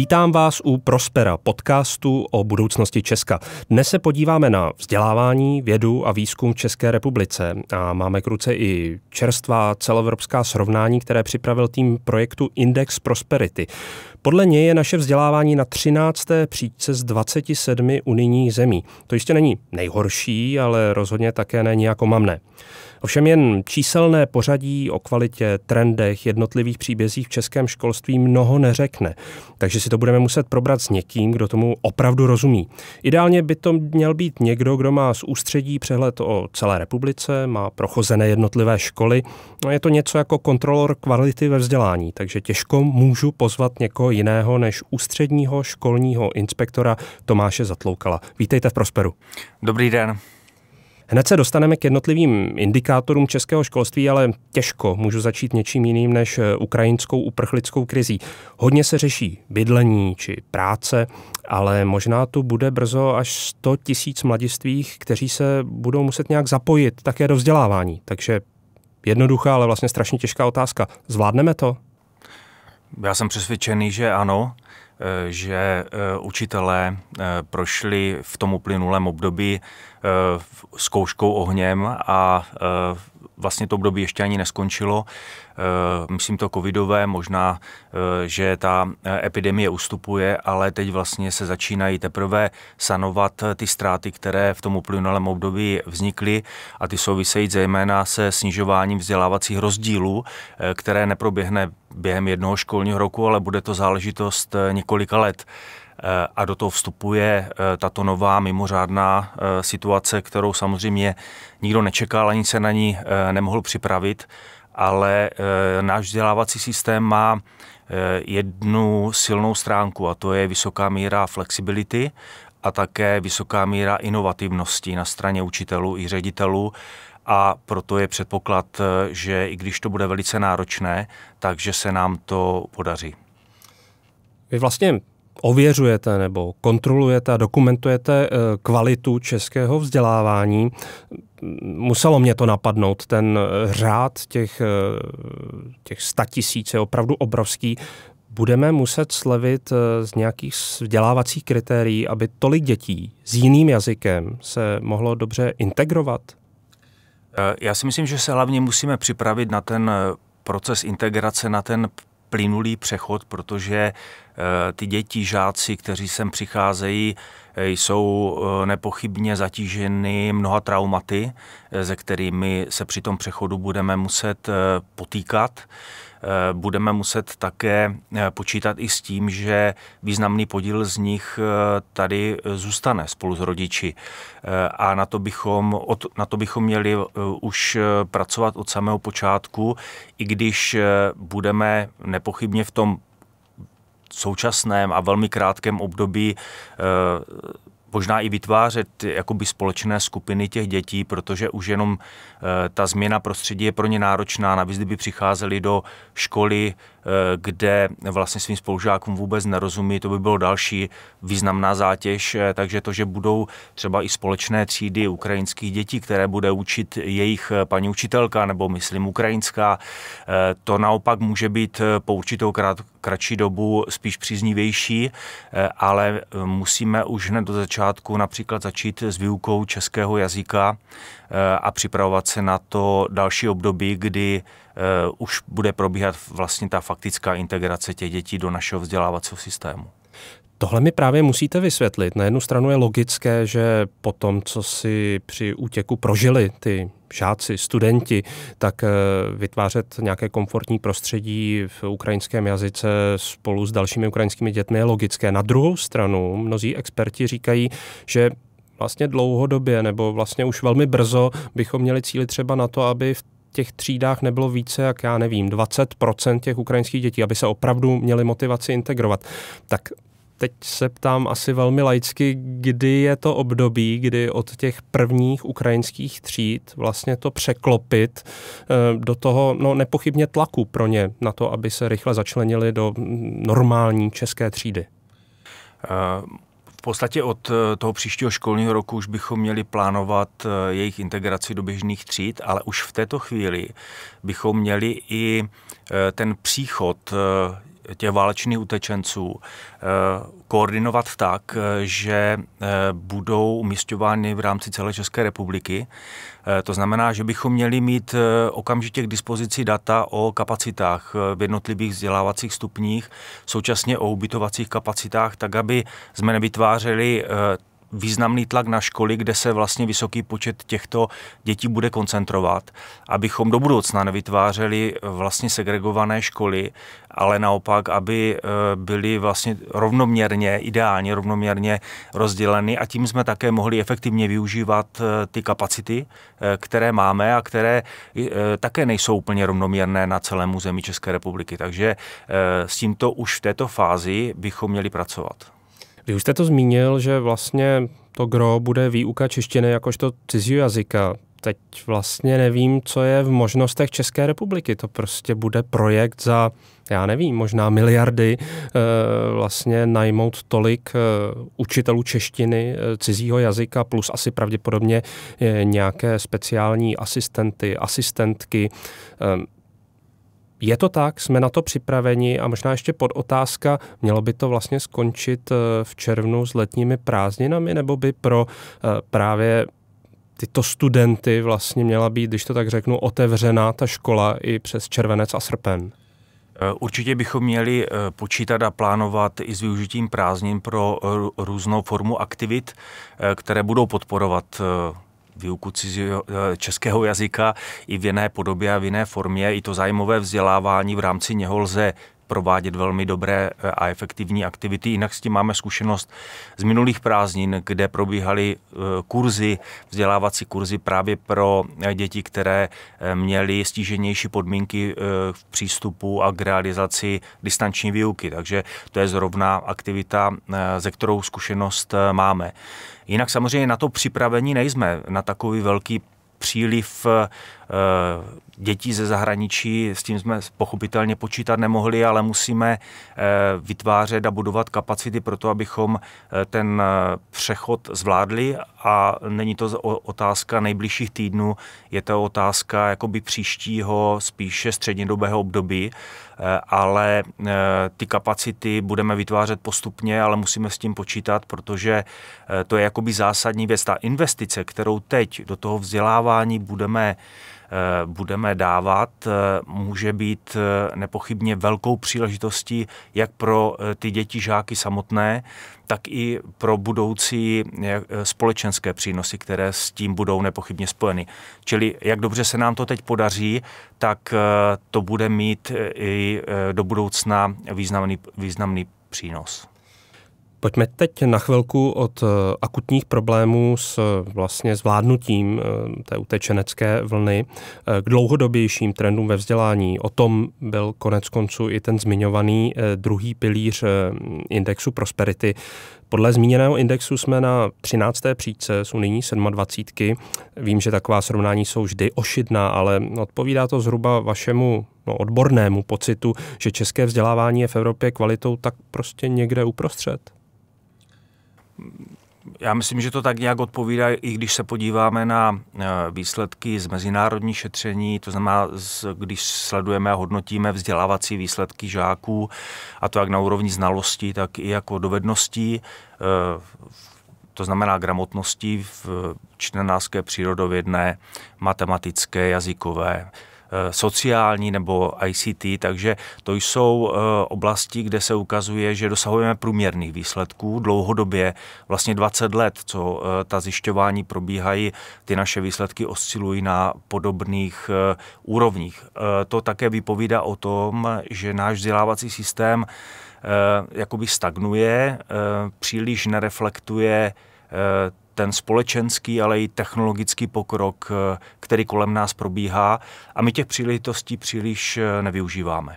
Vítám vás u Prospera, podcastu o budoucnosti Česka. Dnes se podíváme na vzdělávání, vědu a výzkum v České republice a máme k ruce i čerstvá celoevropská srovnání, které připravil tým projektu Index Prosperity. Podle něj je naše vzdělávání na 13. příčce z 27 unijních zemí. To jistě není nejhorší, ale rozhodně také není jako mamné. Ovšem jen číselné pořadí o kvalitě, trendech, jednotlivých příbězích v českém školství mnoho neřekne. Takže si to budeme muset probrat s někým, kdo tomu opravdu rozumí. Ideálně by to měl být někdo, kdo má z ústředí přehled o celé republice, má prochozené jednotlivé školy. No je to něco jako kontrolor kvality ve vzdělání, takže těžko můžu pozvat někoho jiného než ústředního školního inspektora Tomáše Zatloukala. Vítejte v Prosperu. Dobrý den. Hned se dostaneme k jednotlivým indikátorům českého školství, ale těžko můžu začít něčím jiným než eh, ukrajinskou uprchlickou krizí. Hodně se řeší bydlení či práce, ale možná tu bude brzo až 100 tisíc mladistvých, kteří se budou muset nějak zapojit také do vzdělávání. Takže jednoduchá, ale vlastně strašně těžká otázka. Zvládneme to? Já jsem přesvědčený, že ano. Eh, že eh, učitelé prošli v tom uplynulém období zkouškou ohněm a vlastně to období ještě ani neskončilo. Myslím to covidové, možná, že ta epidemie ustupuje, ale teď vlastně se začínají teprve sanovat ty ztráty, které v tom uplynulém období vznikly a ty souvisejí zejména se snižováním vzdělávacích rozdílů, které neproběhne během jednoho školního roku, ale bude to záležitost eh, několika let. Eh, a do toho vstupuje eh, tato nová mimořádná situace, kterou samozřejmě nikdo nečekal, ani se na ní nemohl připravit, ale náš vzdělávací systém má jednu silnou stránku a to je vysoká míra flexibility a také vysoká míra inovativnosti na straně učitelů i ředitelů a proto je předpoklad, eh, že i když to bude velice náročné, takže se nám to podaří. Vy vlastně ověřujete nebo kontrolujete a dokumentujete eh, kvalitu českého vzdělávání. Muselo mě to napadnout, ten eh, řád těch, těch tisíc je opravdu obrovský. Budeme muset slevit z nějakých vzdělávacích kritérií, aby tolik dětí s jiným jazykem se mohlo dobře integrovat? Eh, já si myslím, že se hlavně musíme připravit na ten eh, proces integrace, na ten plynulý přechod, protože eh, ty děti, žáci, kteří sem přicházejí, jsou nepochybně zatíženy mnoha traumaty, se kterými se při tom přechodu budeme muset potýkat. Eh, budeme muset také eh, počítat i s tím, že významný podíl z nich eh, tady zůstane spolu s rodiči. A na to bychom, na to bychom měli už pracovat od samého počátku, i když budeme nepochybně v tom současném a velmi krátkém období možná i vytvářet jakoby společné skupiny těch dětí, protože už jenom eh, ta změna prostředí je pro ně náročná. Navíc, kdyby přicházeli do školy, eh, kde vlastně svým spolužákům vůbec nerozumí, to by bylo další významná zátěž. Eh, takže to, že budou třeba i společné třídy ukrajinských dětí, které bude učit jejich paní učitelka nebo myslím ukrajinská, to naopak může být po určitou krát, kratší dobu spíš příznivější, ale musíme už hned do začátku například začít s výukou českého jazyka eh, a připravovat se na to další období, kdy eh, už bude probíhat vlastně ta faktická integrace těch dětí do našeho vzdělávacího systému. Tohle mi právě musíte vysvětlit. Na jednu stranu je logické, že po tom, co si při útěku prožili ty žáci, studenti, tak eh, vytvářet nějaké komfortní prostředí v ukrajinském jazyce spolu s dalšími ukrajinskými dětmi je logické. Na druhou stranu mnozí experti říkají, že vlastně dlouhodobě nebo vlastně už velmi brzo bychom měli cílit třeba na to, aby v těch třídách nebylo více, jak já nevím, 20% těch ukrajinských dětí, aby se opravdu měli motivaci integrovat. Tak teď se ptám asi velmi laicky, kdy je to období, kdy od těch prvních ukrajinských tříd vlastně to překlopit eh, do toho no, nepochybně tlaku pro ně na to, aby se rychle začlenili do normální české třídy. Uh... V podstatě od eh, toho příštího školního roku už bychom měli plánovat jejich integraci do běžných tříd, ale už v této chvíli bychom měli i ten příchod těch válečných utečenců koordinovat tak, že budou umistovány v rámci celé České republiky. To znamená, že bychom měli mít okamžitě k dispozici data o kapacitách v jednotlivých vzdělávacích stupních, současně o ubytovacích kapacitách, tak aby jsme nevytvářeli významný tlak na školy, kde se vlastně vysoký počet těchto dětí bude koncentrovat, abychom do budoucna nevytvářeli vlastně segregované školy, ale naopak, aby eh, byly vlastně rovnoměrně, ideálně rovnoměrně rozděleny a tím jsme také mohli efektivně využívat eh, ty kapacity, eh, které máme a které také nejsou úplně rovnoměrné na celém území České republiky. Takže s tímto už v této fázi bychom měli pracovat. Vy už jste to zmínil, že vlastně to gro bude výuka češtiny jakožto cizího jazyka. Teď vlastně nevím, co je v možnostech České republiky. To prostě bude projekt za, já nevím, možná miliardy eh, vlastně najmout tolik eh, učitelů češtiny eh, cizího jazyka plus asi pravděpodobně nějaké speciální asistenty, asistentky. Je to tak, jsme na to připraveni a možná ještě pod otázka, mělo by to vlastně skončit eh, v červnu s letními prázdninami, nebo by pro eh, právě tyto studenty vlastně měla být, když to tak řeknu, otevřená ta škola i přes červenec a srpen? Eh, určitě bychom měli počítat a plánovat i s využitím prázdnin pro různou formu aktivit, které budou podporovat výuku cizího, eh, českého jazyka i v jiné podobě a v jiné formě. I to zájmové vzdělávání v rámci něho lze provádět velmi dobré eh, a efektivní aktivity. Jinak s tím máme zkušenost z minulých prázdnin, kde probíhaly eh, kurzy, vzdělávací kurzy právě pro děti, které měly stíženější podmínky v přístupu a k realizaci distanční výuky. Takže to je zrovna aktivita, ze kterou zkušenost máme. Jinak samozřejmě na to připravení nejsme, na takový velký příliv eh, dětí ze zahraničí, s tím jsme pochopitelně počítat nemohli, ale musíme eh, vytvářet a budovat kapacity pro to, abychom eh, ten přechod zvládli a není to otázka nejbližších týdnů, je to otázka jakoby příštího, spíše střednědobého období, ale ty kapacity budeme vytvářet postupně, ale musíme s tím počítat, protože to je jakoby zásadní věc. Ta investice, kterou teď do toho vzdělávání budeme Eh, budeme dávat, eh, může být eh, nepochybně velkou příležitostí jak pro ty děti, žáky samotné, tak i pro budoucí společenské přínosy, které s tím budou nepochybně spojeny. Čili jak dobře se nám to teď podaří, tak to bude mít i do budoucna významný, významný přínos. Pojďme teď na chvilku od eh, akutních problémů s eh, vlastně zvládnutím eh, té utečenecké vlny k dlouhodobějším trendům ve vzdělání. O tom byl konec konců i ten zmiňovaný druhý pilíř indexu Prosperity. Podle zmíněného indexu jsme na 13. příčce, jsou nyní 27. Vím, že taková srovnání jsou vždy ošidná, ale odpovídá to zhruba vašemu no, odbornému pocitu, že české vzdělávání je v Evropě kvalitou tak prostě někde uprostřed? Já myslím, že to tak nějak odpovídá, i když se podíváme na eh, výsledky z mezinárodní šetření, to znamená, když sledujeme a hodnotíme vzdělávací výsledky žáků, a to jak na úrovni znalostí, tak i jako dovedností, eh, to znamená gramotností v čtenářské, přírodovědné, matematické, jazykové, sociální nebo ICT, takže to jsou eh, oblasti, kde se ukazuje, že dosahujeme průměrných výsledků dlouhodobě, vlastně 20 let, co eh, ta zjišťování probíhají, ty naše výsledky oscilují na podobných úrovních. To také vypovídá o tom, že náš vzdělávací systém jakoby stagnuje, příliš nereflektuje ten společenský, ale i technologický pokrok, eh, který kolem nás probíhá a my těch příležitostí příliš eh, nevyužíváme.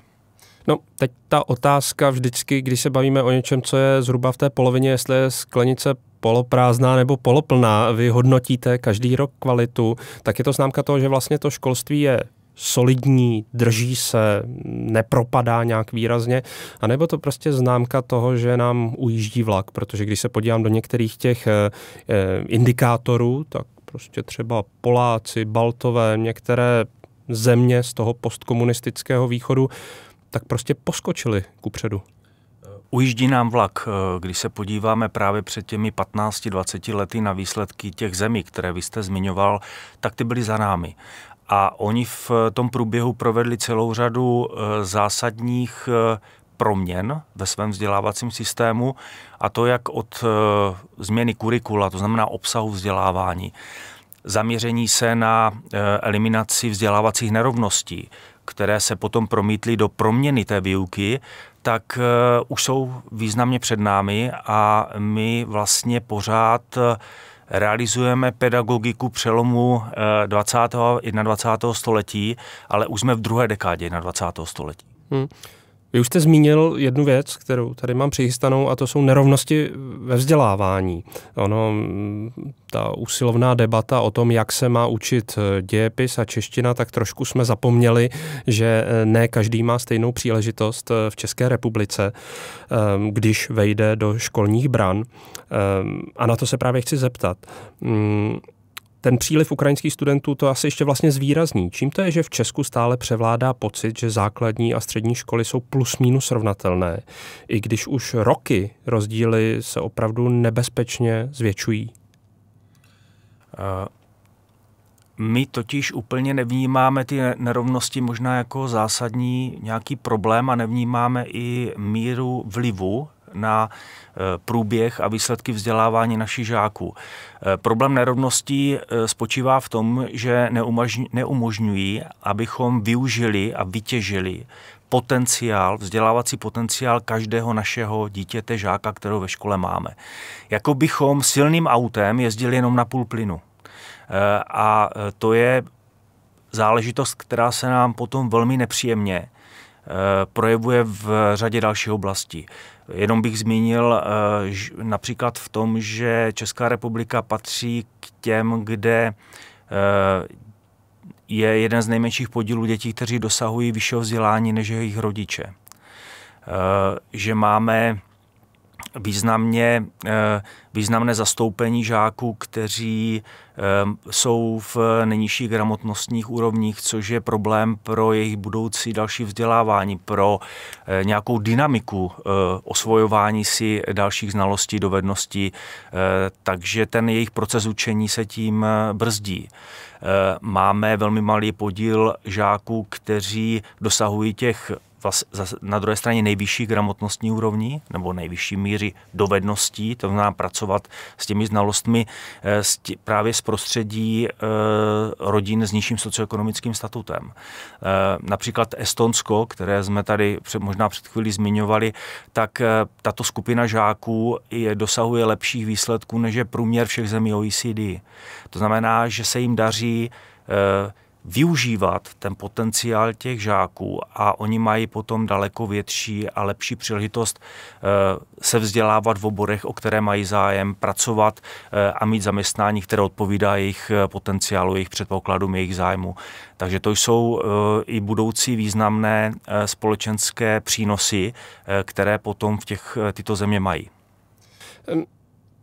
No, teď ta otázka vždycky, když se bavíme o něčem, co je zhruba v té polovině, jestli je sklenice poloprázdná nebo poloplná, vy hodnotíte každý rok kvalitu, tak je to známka toho, že vlastně to školství je solidní, drží se, nepropadá nějak výrazně, anebo to prostě známka toho, že nám ujíždí vlak, protože když se podívám do některých těch eh, eh, indikátorů, tak prostě třeba Poláci, Baltové, některé země z toho postkomunistického východu, tak prostě poskočili kupředu. Ujíždí nám vlak, když se podíváme právě před těmi 15-20 lety na výsledky těch zemí, které vy jste zmiňoval, tak ty byly za námi. A oni v tom průběhu provedli celou řadu zásadních proměn ve svém vzdělávacím systému a to jak od změny kurikula, to znamená obsahu vzdělávání, zaměření se na eliminaci vzdělávacích nerovností, které se potom promítly do proměny té výuky, tak už jsou významně před námi a my vlastně pořád eh, realizujeme pedagogiku přelomu 20. a 21. století, ale už jsme v druhé dekádě 21. století. Hmm. Vy už jste zmínil jednu věc, kterou tady mám přichystanou, a to jsou nerovnosti ve vzdělávání. Ono, ta usilovná debata o tom, jak se má učit dějepis a čeština, tak trošku jsme zapomněli, že ne každý má stejnou příležitost v České republice, ehm, když vejde do školních bran. Ehm, a na to se právě chci zeptat mm, ten příliv ukrajinských studentů to asi ještě vlastně zvýrazní. Čím to je, že v Česku stále převládá pocit, že základní a střední školy jsou plus minus rovnatelné, i když už roky rozdíly se opravdu nebezpečně zvětšují? My totiž úplně nevnímáme ty nerovnosti možná jako zásadní nějaký problém a nevnímáme i míru vlivu na eh, průběh a výsledky vzdělávání našich žáků. Eh, problém nerovností eh, spočívá v tom, že neumožňují, abychom využili a vytěžili potenciál, vzdělávací potenciál každého našeho dítěte, žáka, kterého ve škole máme. Jako bychom silným autem jezdili jenom na půl plynu. A to je záležitost, která se nám potom velmi nepříjemně projevuje v řadě dalších oblastí. Jenom bych zmínil eh, například v tom, že Česká republika patří k těm, kde eh, je jeden z nejmenších podílů dětí, kteří dosahují vyššího vzdělání než jejich rodiče. Eh, že máme významně, eh, významné zastoupení žáků, kteří eh, jsou v nejnižších gramotnostních úrovních, což je problém pro jejich budoucí další vzdělávání, pro eh, nějakou dynamiku osvojování si dalších znalostí, dovedností, takže ten jejich proces učení se tím brzdí. Máme velmi malý podíl žáků, kteří dosahují těch na druhé straně nejvyšší gramotnostní úrovni nebo nejvyšší míry dovedností, to znamená pracovat s těmi znalostmi eh, právě z prostředí eh, rodin s nižším socioekonomickým statutem. Eh, například Estonsko, které jsme tady možná před chvílí zmiňovali, tak tato skupina žáků je, dosahuje lepších výsledků než je průměr všech zemí OECD. To znamená, že se jim daří využívat ten potenciál těch žáků a oni mají potom daleko větší a lepší příležitost eh, se vzdělávat v oborech, o které mají zájem, pracovat eh, a mít zaměstnání, které odpovídá jejich eh, potenciálu, jejich předpokladům, jejich zájmu. Takže to jsou i budoucí významné společenské přínosy, které potom v těch tyto země mají.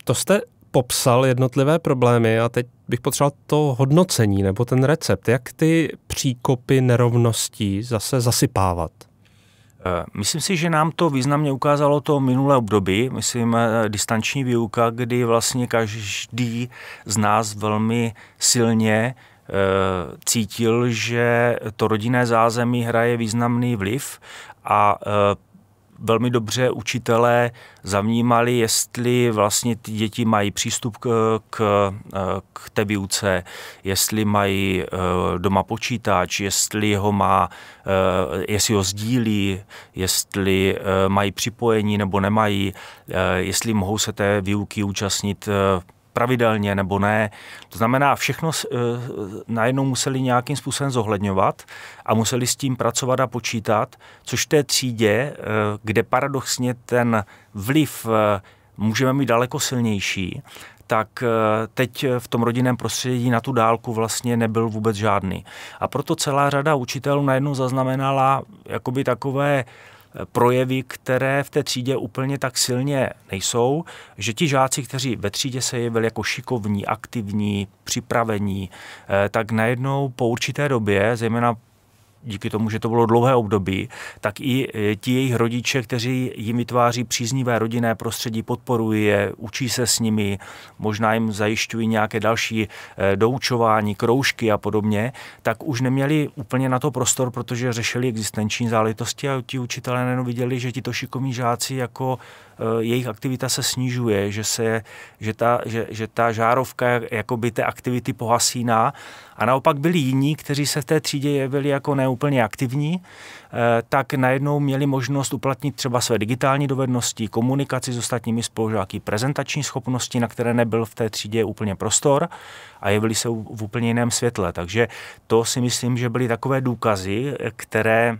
To jste popsal jednotlivé problémy a teď bych potřeboval to hodnocení nebo ten recept. Jak ty příkopy nerovností zase zasypávat? Eh, myslím si, že nám to významně ukázalo to minulé období, myslím eh, distanční výuka, kdy vlastně každý z nás velmi silně eh, cítil, že to rodinné zázemí hraje významný vliv a velmi dobře učitelé zavnímali, jestli vlastně ty děti mají přístup k, k, k té výuce, jestli mají eh, doma počítač, jestli ho má, eh, jestli ho sdílí, jestli eh, mají připojení nebo nemají, jestli mohou se té výuky účastnit pravidelně nebo ne. To znamená, všechno uh, najednou museli nějakým způsobem zohledňovat a museli s tím pracovat a počítat, což v té třídě, uh, kde paradoxně ten vliv uh, můžeme mít daleko silnější, tak teď v tom rodinném prostředí na tu dálku vlastně nebyl vůbec žádný. A proto celá řada učitelů najednou zaznamenala jakoby takové projevy, které v té třídě úplně tak silně nejsou, že ti žáci, kteří ve třídě se jevili jako šikovní, aktivní, připravení, eh, tak najednou po určité době, zejména díky tomu, že to bylo dlouhé období, tak i ti jejich rodiče, kteří jim vytváří příznivé rodinné prostředí, podporují je, učí se s nimi, možná jim zajišťují nějaké další doučování, kroužky a podobně, tak už neměli úplně na to prostor, protože řešili existenční záležitosti a ti učitelé najednou viděli, že ti to šikovní žáci jako Eh, jejich aktivita se snižuje, že, se, že, ta, že, že ta žárovka jakoby té aktivity pohasíná. A naopak byli jiní, kteří se v té třídě jevili jako neúplně aktivní, eh, tak najednou měli možnost uplatnit třeba své digitální dovednosti, komunikaci s ostatními spolužáky, prezentační schopnosti, na které nebyl v té třídě úplně prostor a jevili se v úplně jiném světle. Takže to si myslím, že byly takové důkazy, které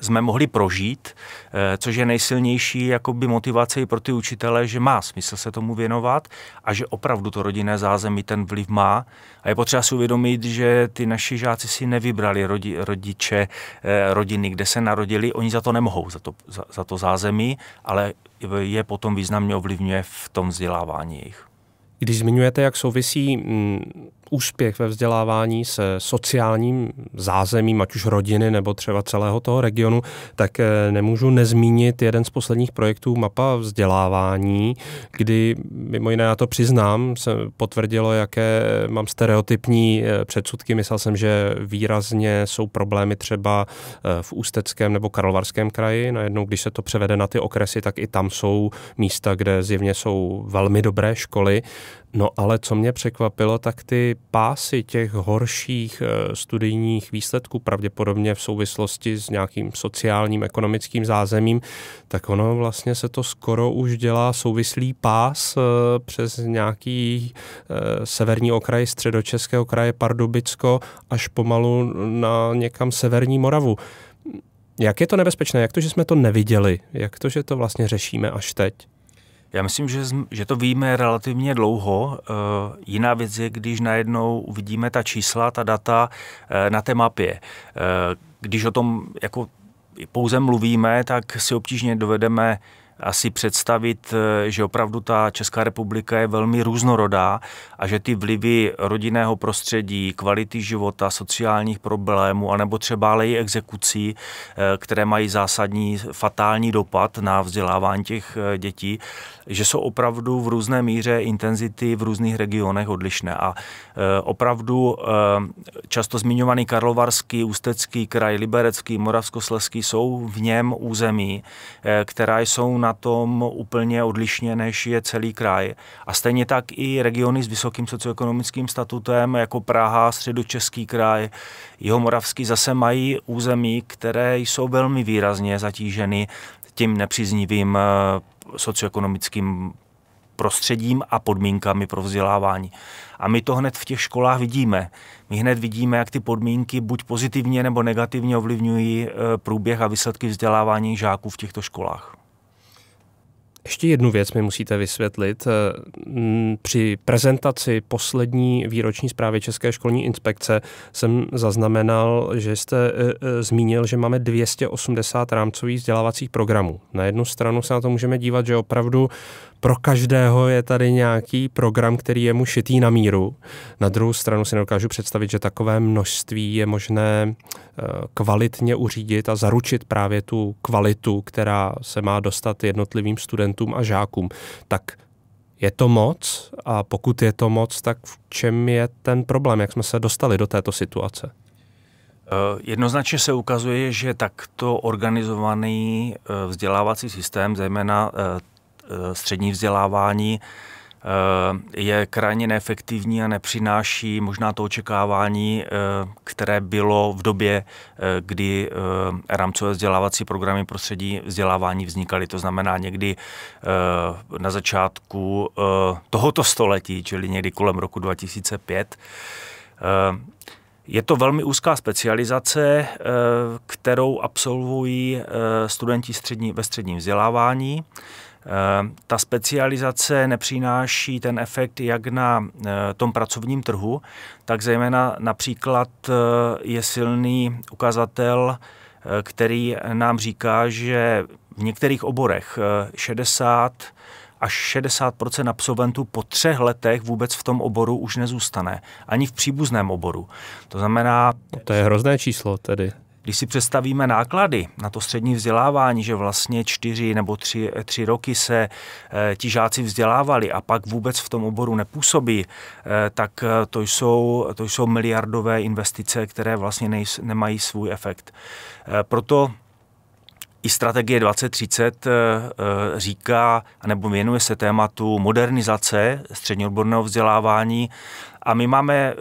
jsme mohli prožít, eh, což je nejsilnější jakoby motivace i pro ty učitele, že má smysl se tomu věnovat a že opravdu to rodinné zázemí ten vliv má. A je potřeba si uvědomit, že ty naši žáci si nevybrali rodi, rodiče, eh, rodiny, kde se narodili, oni za to nemohou, za to, za, za to zázemí, ale je potom významně ovlivňuje v tom vzdělávání jejich. Když zmiňujete, jak souvisí mm, úspěch ve vzdělávání se sociálním zázemím, ať už rodiny nebo třeba celého toho regionu, tak eh, nemůžu nezmínit jeden z posledních projektů Mapa vzdělávání, kdy mimo jiné já to přiznám, se potvrdilo, jaké mám stereotypní eh, předsudky. Myslel jsem, že výrazně jsou problémy třeba eh, v Ústeckém nebo Karlovarském kraji. Najednou, když se to převede na ty okresy, tak i tam jsou místa, kde zjevně jsou velmi dobré školy. No ale co mě překvapilo, tak ty pásy těch horších eh, studijních výsledků, pravděpodobně v souvislosti s nějakým sociálním, ekonomickým zázemím, tak ono vlastně se to skoro už dělá souvislý pás eh, přes nějaký eh, severní okraj středočeského kraje Pardubicko až pomalu na někam severní Moravu. Jak je to nebezpečné? Jak to, že jsme to neviděli? Jak to, že to vlastně řešíme až teď? Já myslím, že, že to víme relativně dlouho. Uh, jiná věc je, když najednou uvidíme ta čísla, ta data uh, na té mapě. Uh, když o tom jako pouze mluvíme, tak si obtížně dovedeme asi představit, eh, že opravdu ta Česká republika je velmi různorodá a že ty vlivy rodinného prostředí, kvality života, sociálních problémů, anebo třeba ale i exekucí, eh, které mají zásadní fatální dopad na vzdělávání těch eh, dětí, že jsou opravdu v různé míře intenzity v různých regionech odlišné. A opravdu často zmiňovaný Karlovarský, Ústecký kraj, Liberecký, Moravskosleský jsou v něm území, která jsou na na tom úplně odlišně, než je celý kraj. A stejně tak i regiony s vysokým socioekonomickým statutem, jako Praha, Středočeský kraj, Jihomoravský, zase mají území, které jsou velmi výrazně zatíženy tím nepříznivým eh, socioekonomickým prostředím a podmínkami pro vzdělávání. A my to hned v těch školách vidíme. My hned vidíme, jak ty podmínky buď pozitivně nebo negativně ovlivňují eh, průběh a výsledky vzdělávání žáků v těchto školách. Ještě jednu věc mi musíte vysvětlit. Eh, při prezentaci poslední výroční zprávy České školní inspekce jsem zaznamenal, že jste eh, eh, zmínil, že máme 280 rámcových vzdělávacích programů. Na jednu stranu se na to můžeme dívat, že opravdu pro každého je tady nějaký program, který je mu šitý na míru. Na druhou stranu si nedokážu představit, že takové množství je možné eh, kvalitně uřídit a zaručit právě tu kvalitu, která se má dostat jednotlivým studentům a žákům. Tak je to moc a pokud je to moc, tak v čem je ten problém, jak jsme se dostali do této situace? Eh, jednoznačně se ukazuje, že takto organizovaný eh, vzdělávací systém, zejména střední vzdělávání eh, je krajně neefektivní a nepřináší možná to očekávání, eh, které bylo v době, kdy rámcové vzdělávací programy prostředí vzdělávání vznikaly. To znamená někdy na začátku tohoto století, čili někdy kolem roku 2005. Je to velmi úzká specializace, kterou absolvují studenti střední, ve středním vzdělávání. Eh, ta specializace nepřináší ten efekt jak na eh, tom pracovním trhu, tak zejména například eh, je silný ukazatel, který nám říká, že v některých oborech 60 až 60% absolventů po třech letech vůbec v tom oboru už nezůstane. Ani v příbuzném oboru. To znamená... To je hrozné číslo tedy. Když si představíme náklady na to střední vzdělávání, že vlastně čtyři nebo tři, tři roky se e, ti žáci vzdělávali a pak vůbec v tom oboru nepůsobí, e, tak to jsou, to jsou miliardové investice, které vlastně nej, nemají svůj efekt. Proto i strategie 2030 říká, nebo věnuje se tématu modernizace středního odborného vzdělávání a my máme eh,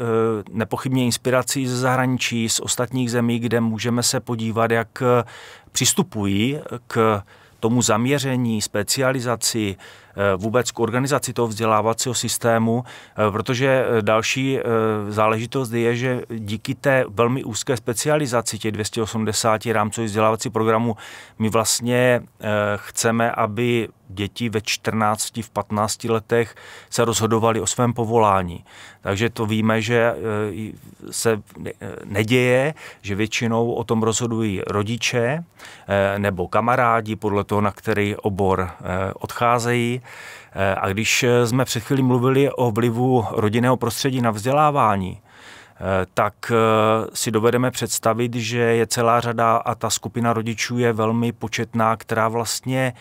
nepochybně inspiraci ze zahraničí, z ostatních zemí, kde můžeme se podívat, jak eh, přistupují k tomu zaměření, specializaci, vůbec k organizaci toho vzdělávacího systému, eh, protože eh, další záležitost je, že díky té velmi úzké specializaci těch 280 rámcových vzdělávacích programů my vlastně chceme, aby děti ve 14, v 15 letech se rozhodovali o svém povolání. Takže to víme, že se neděje, že většinou o tom rozhodují rodiče nebo kamarádi podle toho, na který obor odcházejí. Eh, a když eh, jsme před chvílí mluvili o vlivu rodinného prostředí na vzdělávání, eh, tak si dovedeme představit, že je celá řada a ta skupina rodičů je velmi početná, která vlastně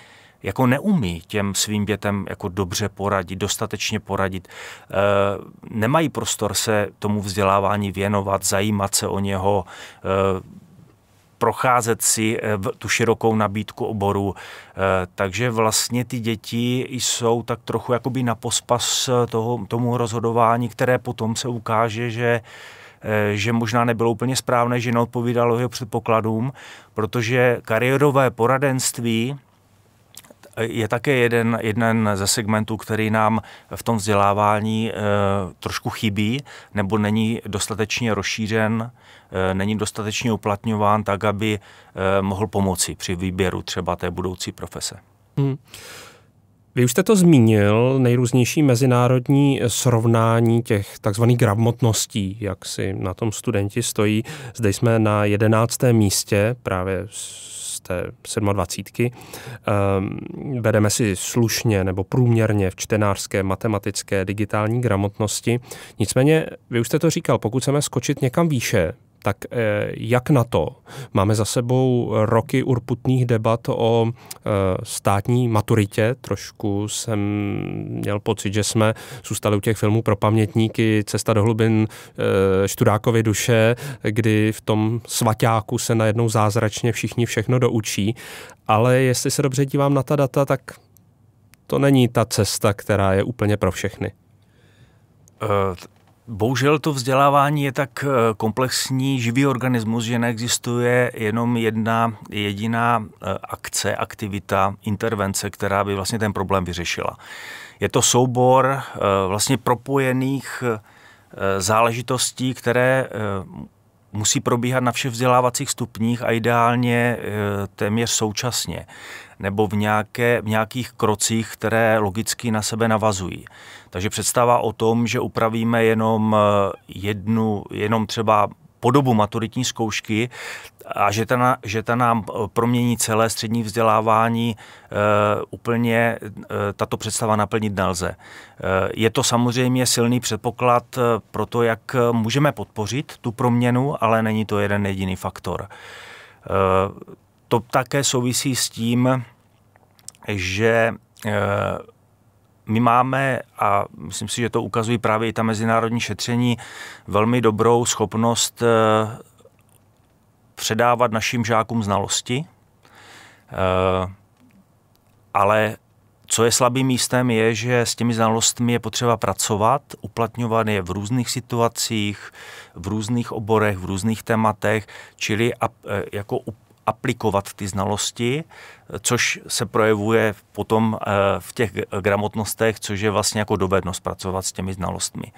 jako neumí těm svým dětem jako dobře poradit, dostatečně poradit. Nemají prostor se tomu vzdělávání věnovat, zajímat se o něho, procházet si eh, tu širokou nabídku oboru. Eh, takže vlastně ty děti jsou tak trochu jakoby na pospas toho, tomu rozhodování, které potom se ukáže, že eh, že možná nebylo úplně správné, že neodpovídalo jeho předpokladům, protože kariérové poradenství je také jeden, jeden ze segmentů, který nám v tom vzdělávání e, trošku chybí nebo není dostatečně rozšířen, e, není dostatečně uplatňován tak, aby e, mohl pomoci při výběru třeba té budoucí profese. Hmm. Vy už jste to zmínil, nejrůznější mezinárodní srovnání těch takzvaných gramotností, jak si na tom studenti stojí. Zde jsme na jedenáctém místě právě té 27. Um, vedeme si slušně nebo průměrně v čtenářské, matematické, digitální gramotnosti. Nicméně, vy už jste to říkal, pokud chceme skočit někam výše, tak eh, jak na to? Máme za sebou roky urputných debat o eh, státní maturitě. Trošku jsem měl pocit, že jsme zůstali u těch filmů pro pamětníky Cesta do hlubin eh, Študákovy duše, kdy v tom svaťáku se najednou zázračně všichni všechno doučí. Ale jestli se dobře dívám na ta data, tak to není ta cesta, která je úplně pro všechny. Bohužel to vzdělávání je tak eh, komplexní živý organismus, že neexistuje jenom jedna jediná eh, akce, aktivita, intervence, která by vlastně ten problém vyřešila. Je to soubor eh, vlastně propojených záležitostí, které musí probíhat na všech vzdělávacích stupních a ideálně téměř současně nebo v, nějaké, v nějakých krocích, které logicky na sebe navazují. Takže představa o tom, že upravíme jenom eh, jednu, jenom třeba podobu maturitní zkoušky a že ta, že ta nám eh, promění celé střední vzdělávání, uh, úplně tato představa naplnit nelze. Je to samozřejmě silný předpoklad pro to, jak můžeme podpořit tu proměnu, ale není to jeden jediný faktor. To také souvisí s tím, že my máme, a myslím si, že to ukazují právě i ta mezinárodní šetření, velmi dobrou schopnost eh, předávat našim žákům znalosti, eh, ale co je slabým místem, je, že s těmi znalostmi je potřeba pracovat, uplatňovat je v různých situacích, v různých oborech, v různých tématech, čili eh, jako aplikovat ty znalosti, což se projevuje potom eh, v těch gramotnostech, což je vlastně jako dovednost pracovat s těmi znalostmi.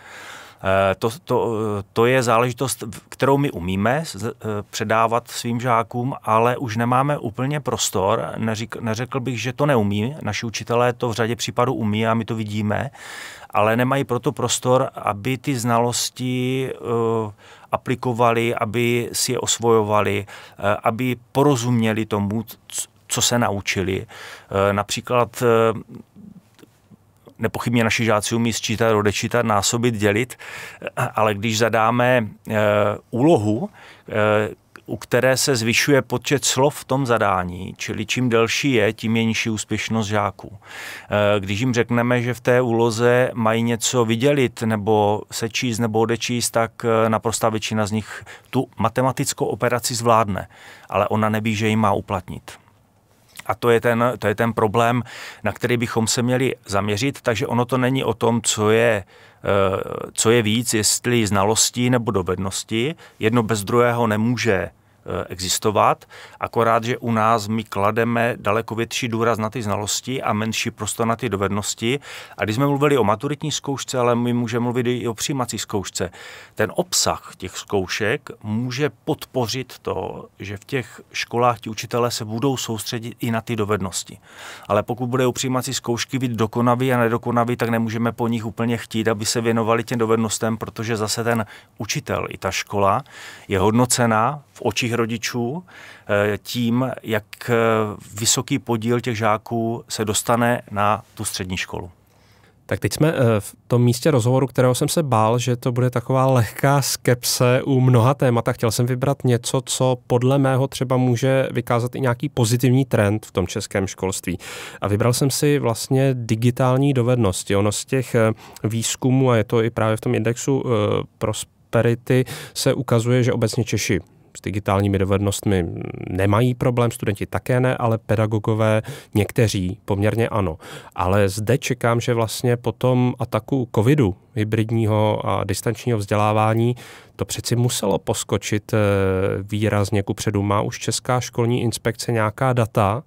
Eh, to, to, to je záležitost, kterou my umíme eh, předávat svým žákům, ale už nemáme úplně prostor. Neřík, neřekl bych, že to neumí. Naši učitelé to v řadě případů umí a my to vidíme, ale nemají proto prostor, aby ty znalosti aplikovali, aby si je osvojovali, eh, aby porozuměli tomu, co se naučili. Eh, například eh, nepochybně naši žáci umí sčítat, odečítat, násobit, dělit, ale když zadáme úlohu, u které se zvyšuje počet slov v tom zadání, čili čím delší je, tím je nižší úspěšnost žáků. Eh, když jim řekneme, že v té úloze mají něco vydělit nebo sečíst nebo odečíst, tak eh, naprostá většina z nich tu matematickou operaci zvládne, ale ona neví, že ji má uplatnit. A to je, ten, to je ten problém, na který bychom se měli zaměřit, takže ono to není o tom, co je eh, co je víc, jestli znalostí nebo dovednosti. Jedno bez druhého nemůže existovat, akorát, že u nás my klademe daleko větší důraz na ty znalosti a menší prostor na ty dovednosti. A když jsme mluvili o maturitní zkoušce, ale my můžeme mluvit i o přijímací zkoušce, ten obsah těch zkoušek může podpořit to, že v těch školách ti učitelé se budou soustředit i na ty dovednosti. Ale pokud bude u přijímací zkoušky být dokonavý a nedokonavý, tak nemůžeme po nich úplně chtít, aby se věnovali těm dovednostem, protože zase ten učitel i ta škola je hodnocená v očích rodičů eh, tím, jak eh, vysoký podíl těch žáků se dostane na tu střední školu. Tak teď jsme eh, v tom místě rozhovoru, kterého jsem se bál, že to bude taková lehká skepse u mnoha témat a chtěl jsem vybrat něco, co podle mého třeba může vykázat i nějaký pozitivní trend v tom českém školství. A vybral jsem si vlastně digitální dovednosti. Ono z těch výzkumů, a je to i právě v tom indexu prosperity, se ukazuje, že obecně Češi s digitálními dovednostmi nemají problém, studenti také ne, ale pedagogové někteří poměrně ano. Ale zde čekám, že vlastně po tom ataku covidu, hybridního a distančního vzdělávání, to přeci muselo poskočit eh, výrazně ku předu. Má už Česká školní inspekce nějaká data,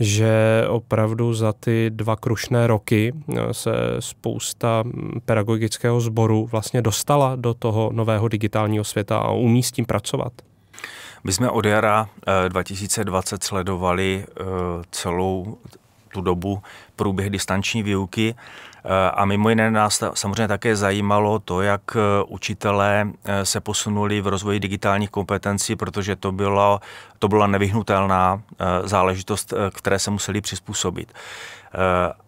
že opravdu za ty dva krušné roky eh, se spousta hm, pedagogického sboru vlastně dostala do toho nového digitálního světa a umí s tím pracovat. My jsme od jara 2020 eh, sledovali eh, celou tu dobu průběh distanční výuky a mimo jiné nás samozřejmě také zajímalo to, jak učitelé se posunuli v rozvoji digitálních kompetencí, protože to, bylo, to byla nevyhnutelná záležitost, které se museli přizpůsobit.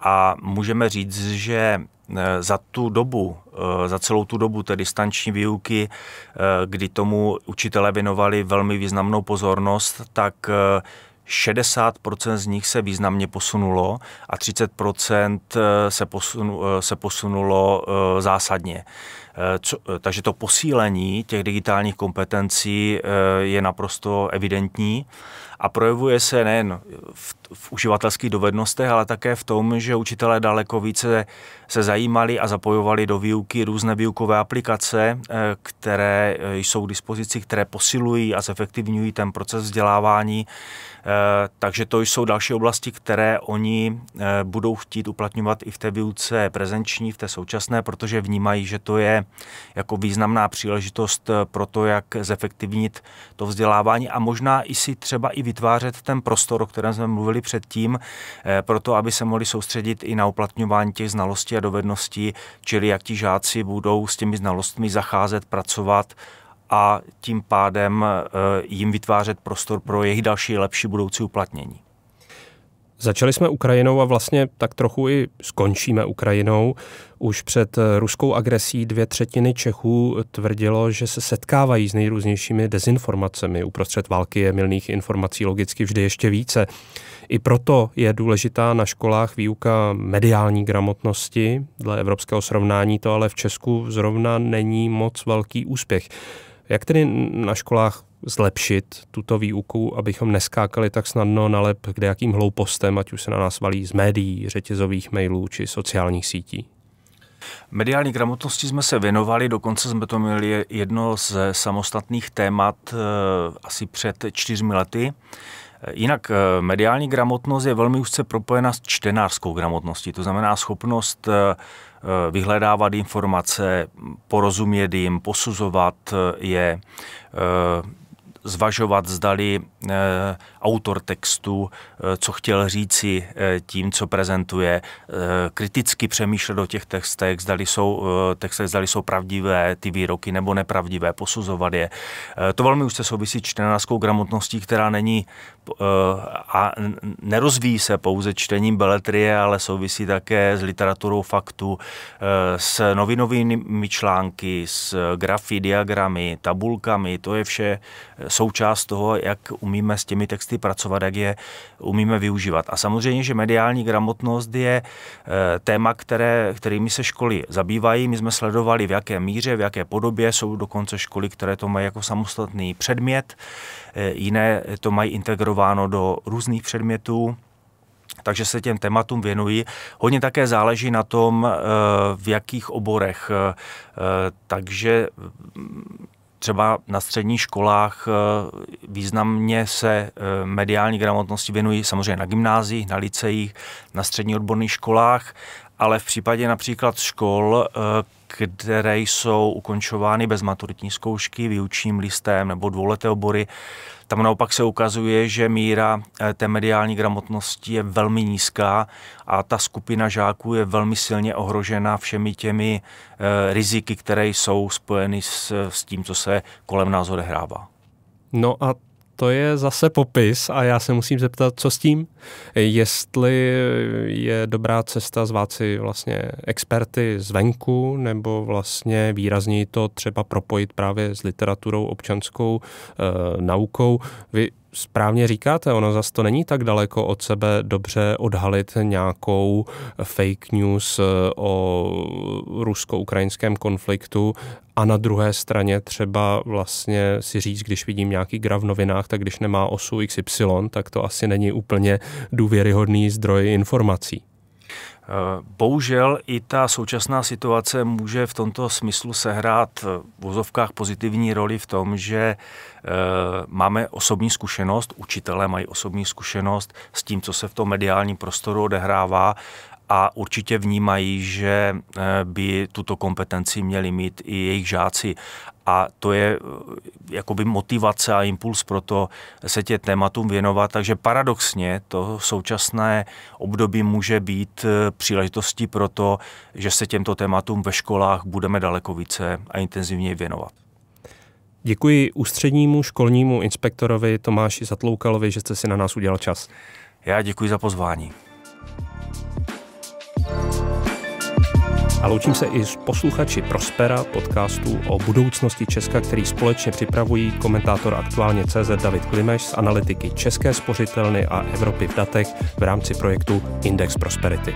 A můžeme říct, že Eh, za tu dobu, eh, za celou tu dobu té distanční výuky, eh, kdy tomu učitelé věnovali velmi významnou pozornost, tak 60% z nich se významně posunulo a 30% se, posunu, se posunulo zásadně. Co, takže to posílení těch digitálních kompetencí je naprosto evidentní a projevuje se nejen v, v uživatelských dovednostech, ale také v tom, že učitelé daleko více se zajímali a zapojovali do výuky různé výukové aplikace, eh, které eh, jsou k dispozici, které posilují a zefektivňují ten proces vzdělávání. Eh, takže to jsou další oblasti, které oni budou chtít uplatňovat i v té výuce prezenční, v té současné, protože vnímají, že to je jako významná příležitost pro to, jak zefektivnit to vzdělávání a možná i si třeba i vytvářet ten prostor, o kterém jsme mluvili předtím, proto aby se mohli soustředit i na uplatňování těch znalostí a dovedností, čili jak ti žáci budou s těmi znalostmi zacházet, pracovat a tím pádem eh, jim vytvářet prostor pro jejich další lepší budoucí uplatnění. Začali jsme Ukrajinou a vlastně tak trochu i skončíme Ukrajinou. Už před eh, ruskou agresí dvě třetiny Čechů tvrdilo, že se setkávají s nejrůznějšími dezinformacemi. Uprostřed války je milných informací logicky vždy ještě více. I proto je důležitá na školách výuka mediální gramotnosti. Dle evropského srovnání to ale v Česku zrovna není moc velký úspěch. Jak tedy na školách zlepšit tuto výuku, abychom neskákali tak snadno na lep kde jakým hloupostem, ať už se na nás valí z médií, řetězových mailů či sociálních sítí? Mediální gramotnosti jsme se věnovali, dokonce jsme to měli jedno z samostatných témat eh, asi před čtyřmi lety. Jinak eh, mediální gramotnost je velmi úzce propojena s čtenářskou gramotností, to znamená schopnost eh, vyhledávat informace, porozumět jim, posuzovat je, zvažovat, zdali eh, autor textu, eh, co chtěl říci eh, tím, co prezentuje, kriticky přemýšlet o těch textech, zdali jsou, textech, zdali jsou pravdivé ty výroky nebo nepravdivé, posuzovat je. To velmi už se souvisí čtenářskou gramotností, která není a nerozvíjí se pouze čtením beletrie, ale souvisí také s literaturou faktu, s novinovými články, s grafy, diagramy, tabulkami, to je vše součást toho, jak umíme s těmi texty pracovat, jak je umíme využívat. A samozřejmě, že mediální gramotnost je téma, které, kterými se školy zabývají. My jsme sledovali, v jaké míře, v jaké podobě. Jsou dokonce školy, které to mají jako samostatný předmět, jiné to mají integrováno do různých předmětů takže se těm tématům věnují. Hodně také záleží na tom, eh, v jakých oborech. Eh, takže třeba na středních školách eh, významně se mediální gramotnosti věnují samozřejmě na gymnáziích, na liceích, na středních odborných školách, ale v případě například škol, které jsou ukončovány bez maturitní zkoušky, výučním listem nebo dvouleté obory, tam naopak se ukazuje, že míra eh, té mediální gramotnosti je velmi nízká a ta skupina žáků je velmi silně ohrožena všemi těmi eh, riziky, které jsou spojeny s, s tím, co se kolem nás odehrává. No a to je zase popis a já se musím zeptat, co s tím? Jestli je dobrá cesta zvát si vlastně experty zvenku nebo vlastně výrazněji to třeba propojit právě s literaturou občanskou e, naukou. Vy správně říkáte, ono zase to není tak daleko od sebe dobře odhalit nějakou fake news eh, o rusko-ukrajinském konfliktu a na druhé straně třeba vlastně si říct, když vidím nějaký graf v novinách, tak když nemá osu XY, tak to asi není úplně důvěryhodný zdroj informací. Bohužel i ta současná situace může v tomto smyslu sehrát v vozovkách pozitivní roli v tom, že eh, máme osobní zkušenost, učitelé mají osobní zkušenost s tím, co se v tom mediálním prostoru odehrává a určitě vnímají, že eh, by tuto kompetenci měli mít i jejich žáci. A to je eh, jakoby motivace a impuls pro to se tě tématům věnovat. Takže paradoxně to současné období může být eh, příležitostí pro to, že se těmto tématům ve školách budeme daleko více a intenzivněji věnovat. Děkuji ústřednímu školnímu inspektorovi Tomáši Zatloukalovi, že jste si na nás udělal čas. Já děkuji za pozvání. A loučím se i s posluchači Prospera podcastu o budoucnosti Česka, který společně připravují komentátor aktuálně CZ David Klimeš z analytiky České spořitelny a Evropy v datech v rámci projektu Index Prosperity.